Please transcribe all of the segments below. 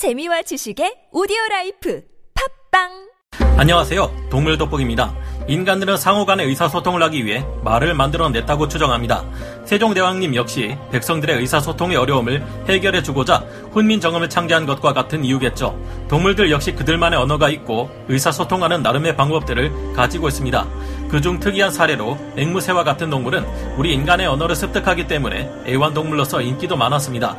재미와 지식의 오디오 라이프 팟빵 안녕하세요. 동물 돋보기입니다. 인간들은 상호 간의 의사소통을 하기 위해 말을 만들어냈다고 추정합니다. 세종대왕님 역시 백성들의 의사소통의 어려움을 해결해 주고자 훈민정음을 창제한 것과 같은 이유겠죠. 동물들 역시 그들만의 언어가 있고 의사소통하는 나름의 방법들을 가지고 있습니다. 그중 특이한 사례로 앵무새와 같은 동물은 우리 인간의 언어를 습득하기 때문에 애완동물로서 인기도 많았습니다.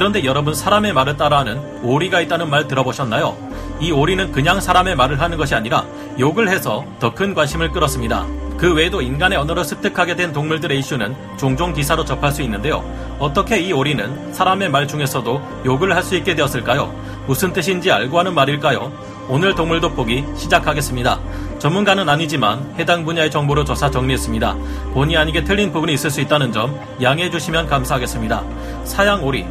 그런데 여러분 사람의 말을 따라하는 오리가 있다는 말 들어보셨나요? 이 오리는 그냥 사람의 말을 하는 것이 아니라 욕을 해서 더 큰 관심을 끌었습니다. 그 외에도 인간의 언어를 습득하게 된 동물들의 이슈는 종종 기사로 접할 수 있는데요. 어떻게 이 오리는 사람의 말 중에서도 욕을 할 수 있게 되었을까요? 무슨 뜻인지 알고 하는 말일까요? 오늘 동물 돋보기 시작하겠습니다. 전문가는 아니지만 해당 분야의 정보를 조사 정리했습니다. 본의 아니게 틀린 부분이 있을 수 있다는 점 양해해 주시면 감사하겠습니다. 사양 오리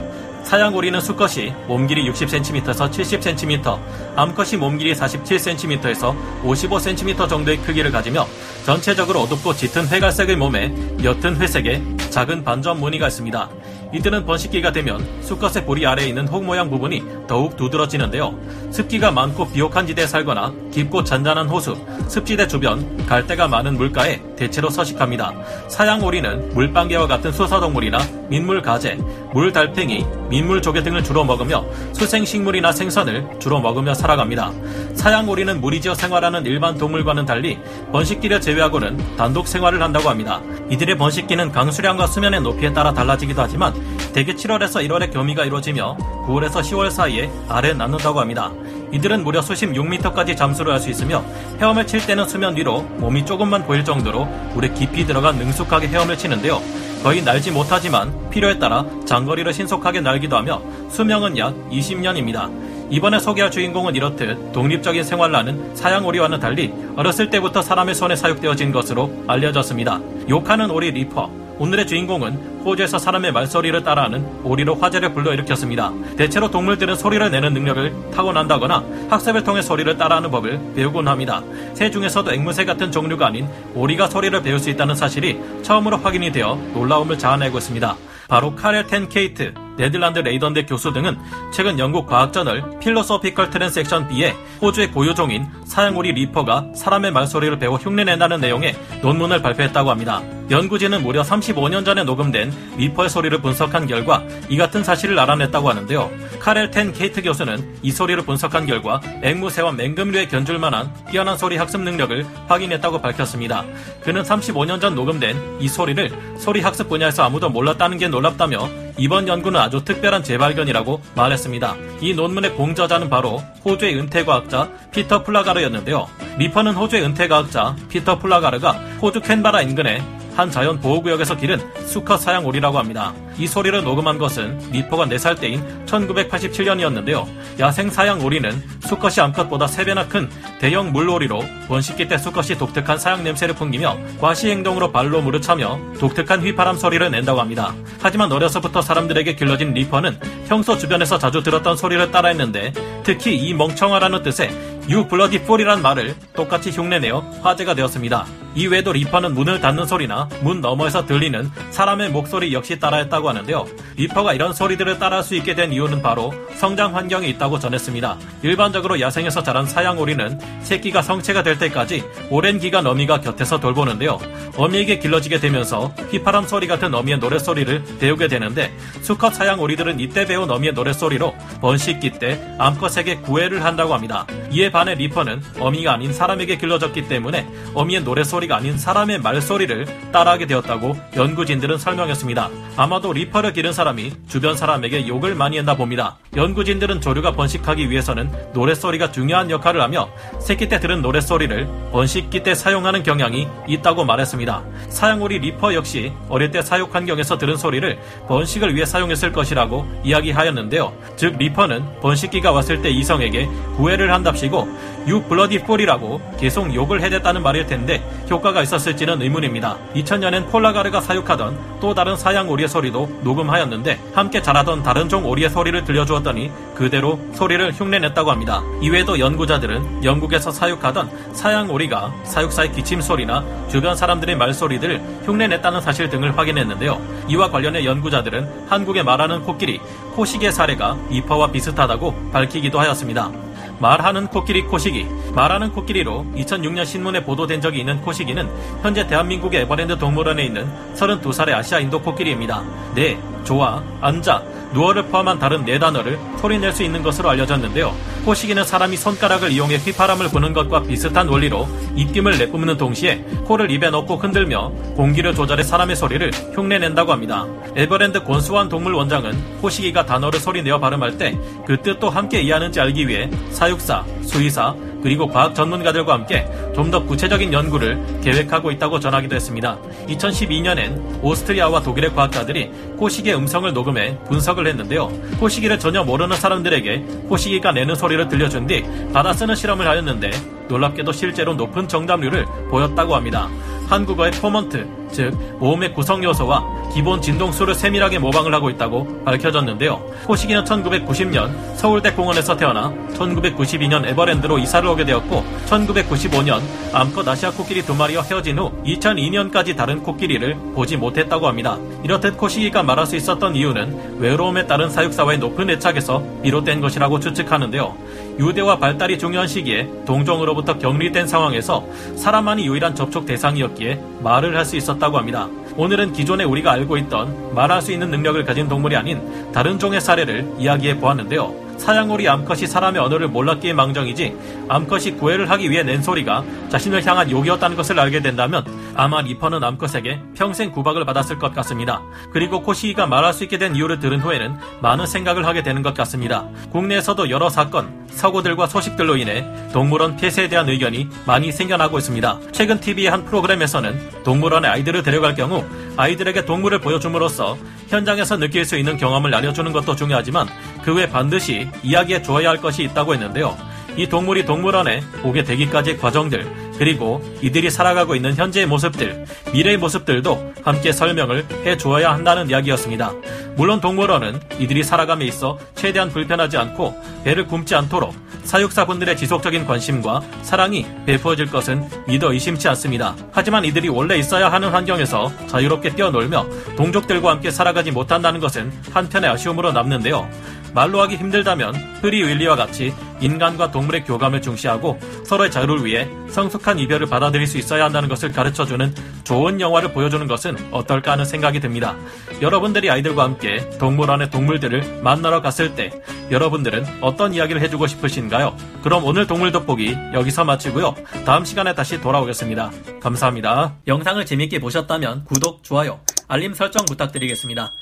사양오리는 수컷이 몸길이 60cm에서 70cm, 암컷이 몸길이 47cm에서 55cm 정도의 크기를 가지며 전체적으로 어둡고 짙은 회갈색의 몸에 옅은 회색의 작은 반점 무늬가 있습니다. 이들은 번식기가 되면 수컷의 보리 아래에 있는 혹 모양 부분이 더욱 두드러지는데요. 습기가 많고 비옥한 지대에 살거나 깊고 잔잔한 호수, 습지대 주변, 갈대가 많은 물가에 대체로 서식합니다. 사양 오리는 물방개와 같은 수사동물이나 민물가재, 물달팽이, 민물 조개 등을 주로 먹으며 수생식물이나 생선을 주로 먹으며 살아갑니다. 사양오리는 무리 지어 생활하는 일반 동물과는 달리 번식기를 제외하고는 단독 생활을 한다고 합니다. 이들의 번식기는 강수량과 수면의 높이에 따라 달라지기도 하지만 대개 7월에서 1월에 교미가 이루어지며 9월에서 10월 사이에 알을 낳는다고 합니다. 이들은 무려 수십 6m까지 잠수를 할 수 있으며 헤엄을 칠 때는 수면 위로 몸이 조금만 보일 정도로 물에 깊이 들어가 능숙하게 헤엄을 치는데요. 거의 날지 못하지만 필요에 따라 장거리를 신속하게 날기도 하며 수명은 약 20년입니다. 이번에 소개할 주인공은 이렇듯 독립적인 생활을 하는 사향오리와는 달리 어렸을 때부터 사람의 손에 사육되어진 것으로 알려졌습니다. 욕하는 오리 리퍼. 오늘의 주인공은 호주에서 사람의 말소리를 따라하는 오리로 화제를 불러일으켰습니다. 대체로 동물들은 소리를 내는 능력을 타고난다거나 학습을 통해 소리를 따라하는 법을 배우곤 합니다. 새 중에서도 앵무새 같은 종류가 아닌 오리가 소리를 배울 수 있다는 사실이 처음으로 확인이 되어 놀라움을 자아내고 있습니다. 바로 카렐 텐 케이트, 네덜란드 레이던대 교수 등은 최근 영국 과학저널 Philosophical Transaction B에 호주의 고유종인 사향오리 리퍼가 사람의 말소리를 배워 흉내낸다는 내용의 논문을 발표했다고 합니다. 연구진은 무려 35년 전에 녹음된 리퍼의 소리를 분석한 결과 이 같은 사실을 알아냈다고 하는데요. 카렐 텐 케이트 교수는 이 소리를 분석한 결과 앵무새와 맹금류에 견줄 만한 뛰어난 소리 학습 능력을 확인했다고 밝혔습니다. 그는 35년 전 녹음된 이 소리를 소리 학습 분야에서 아무도 몰랐다는 게 놀랍다며 이번 연구는 아주 특별한 재발견이라고 말했습니다. 이 논문의 공저자는 바로 호주의 은퇴과학자 피터 플라가르였는데요. 리퍼는 호주의 은퇴과학자 피터 플라가르가 호주 캔버라 인근에 한 자연 보호구역에서 기른 수컷 사향 오리라고 합니다. 이 소리를 녹음한 것은 리퍼가 4살 때인 1987년이었는데요. 야생 사향 오리는 수컷이 암컷보다 3배나 큰 대형 물오리로 번식기 때 수컷이 독특한 사향 냄새를 풍기며 과시 행동으로 발로 물을 차며 독특한 휘파람 소리를 낸다고 합니다. 하지만 어려서부터 사람들에게 길러진 리퍼는 평소 주변에서 자주 들었던 소리를 따라했는데 특히 이 멍청아라는 뜻의 You bloody fool이란 말을 똑같이 흉내내어 화제가 되었습니다. 이외에도 리퍼는 문을 닫는 소리나 문 너머에서 들리는 사람의 목소리 역시 따라했다고 하는데요. 리퍼가 이런 소리들을 따라할 수 있게 된 이유는 바로 성장 환경에 있다고 전했습니다. 일반적으로 야생에서 자란 사향 오리는 새끼가 성체가 될 때까지 오랜 기간 어미가 곁에서 돌보는데요. 어미에게 길러지게 되면서 휘파람 소리 같은 어미의 노랫소리를 배우게 되는데 수컷 사향 오리들은 이때 배운 어미의 노랫소리로 번식기 때 암컷에게 구애를 한다고 합니다. 이에 반해 리퍼는 어미가 아닌 사람에게 길러졌기 때문에 어미의 노랫 소리가 아닌 사람의 말소리를 따라하게 되었다고 연구진들은 설명했습니다. 아마도 리퍼를 기른 사람이 주변 사람에게 욕을 많이 했나 봅니다. 연구진들은 조류가 번식하기 위해서는 노랫소리가 중요한 역할을 하며 새끼 때 들은 노랫소리를 번식기 때 사용하는 경향이 있다고 말했습니다. 사향오리 리퍼 역시 어릴 때 사육 환경에서 들은 소리를 번식을 위해 사용했을 것이라고 이야기하였는데요. 즉 리퍼는 번식기가 왔을 때 이성에게 구애를 한답시고 유 블러디 폴이라고 계속 욕을 해댔다는 말일 텐데 효과가 있었을지는 의문입니다. 2000년엔 폴라가르가 사육하던 또 다른 사양 오리의 소리도 녹음하였는데 함께 자라던 다른 종 오리의 소리를 들려주었더니 그대로 소리를 흉내냈다고 합니다. 이외에도 연구자들은 영국에서 사육하던 사양 오리가 사육사의 기침 소리나 주변 사람들의 말소리들을 흉내냈다는 사실 등을 확인했는데요. 이와 관련해 연구자들은 한국에 말하는 코끼리, 코시기의 사례가 이파와 비슷하다고 밝히기도 하였습니다. 말하는 코끼리 코시기 말하는 코끼리로 2006년 신문에 보도된 적이 있는 코시기는 현재 대한민국의 에버랜드 동물원에 있는 32살의 아시아 인도 코끼리입니다. 네, 좋아, 앉아, 누어를 포함한 다른 네 단어를 소리낼 수 있는 것으로 알려졌는데요. 코시기는 사람이 손가락을 이용해 휘파람을 부는 것과 비슷한 원리로 입김을 내뿜는 동시에 코를 입에 넣고 흔들며 공기를 조절해 사람의 소리를 흉내낸다고 합니다. 에버랜드 권수환 동물 원장은 코시기가 단어를 소리내어 발음할 때 그 뜻도 함께 이해하는지 알기 위해 사육사, 수의사, 그리고 과학 전문가들과 함께 좀 더 구체적인 연구를 계획하고 있다고 전하기도 했습니다. 2012년엔 오스트리아와 독일의 과학자들이 코시기의 음성을 녹음해 분석을 했는데요. 코시기를 전혀 모르는 사람들에게 코시기가 내는 소리를 들려준 뒤 받아 쓰는 실험을 하였는데 놀랍게도 실제로 높은 정답률을 보였다고 합니다. 한국어의 formant, 즉 모음의 구성 요소와 기본 진동수를 세밀하게 모방을 하고 있다고 밝혀졌는데요. 코식이는 1990년 서울대공원에서 태어나 1992년 에버랜드로 이사를 오게 되었고 1995년 암컷 아시아 코끼리 두 마리와 헤어진 후 2002년까지 다른 코끼리를 보지 못했다고 합니다. 이렇듯 코식이가 말할 수 있었던 이유는 외로움에 따른 사육사와의 높은 애착에서 비롯된 것이라고 추측하는데요. 유대와 발달이 중요한 시기에 동종으로부터 격리된 상황에서 사람만이 유일한 접촉 대상이었기에 말을 할 수 있었다고 합니다. 오늘은 기존에 우리가 알고 있던 말할 수 있는 능력을 가진 동물이 아닌 다른 종의 사례를 이야기해 보았는데요. 사양오리 암컷이 사람의 언어를 몰랐기에 망정이지 암컷이 구애를 하기 위해 낸 소리가 자신을 향한 욕이었다는 것을 알게 된다면 아마 리퍼는 암컷에게 평생 구박을 받았을 것 같습니다. 그리고 코시기가 말할 수 있게 된 이유를 들은 후에는 많은 생각을 하게 되는 것 같습니다. 국내에서도 여러 사건, 사고들과 소식들로 인해 동물원 폐쇄에 대한 의견이 많이 생겨나고 있습니다. 최근 TV의 한 프로그램에서는 동물원에 아이들을 데려갈 경우 아이들에게 동물을 보여줌으로써 현장에서 느낄 수 있는 경험을 알려주는 것도 중요하지만 그 외 반드시 이야기해 줘야 할 것이 있다고 했는데요. 이 동물이 동물원에 오게 되기까지의 과정들, 그리고 이들이 살아가고 있는 현재의 모습들, 미래의 모습들도 함께 설명을 해 주어야 한다는 이야기였습니다. 물론 동물원은 이들이 살아감에 있어 최대한 불편하지 않고 배를 굶지 않도록 사육사분들의 지속적인 관심과 사랑이 베푸어질 것은 믿어 의심치 않습니다. 하지만 이들이 원래 있어야 하는 환경에서 자유롭게 뛰어놀며 동족들과 함께 살아가지 못한다는 것은 한편의 아쉬움으로 남는데요. 말로 하기 힘들다면 Free Willy와 같이 인간과 동물의 교감을 중시하고 서로의 자유를 위해 성숙한 이별을 받아들일 수 있어야 한다는 것을 가르쳐주는 좋은 영화를 보여주는 것은 어떨까 하는 생각이 듭니다. 여러분들이 아이들과 함께 동물원의 동물들을 만나러 갔을 때 여러분들은 어떤 이야기를 해주고 싶으신가요? 그럼 오늘 동물 돋보기 여기서 마치고요. 다음 시간에 다시 돌아오겠습니다. 감사합니다. 영상을 재밌게 보셨다면 구독, 좋아요, 알림 설정 부탁드리겠습니다.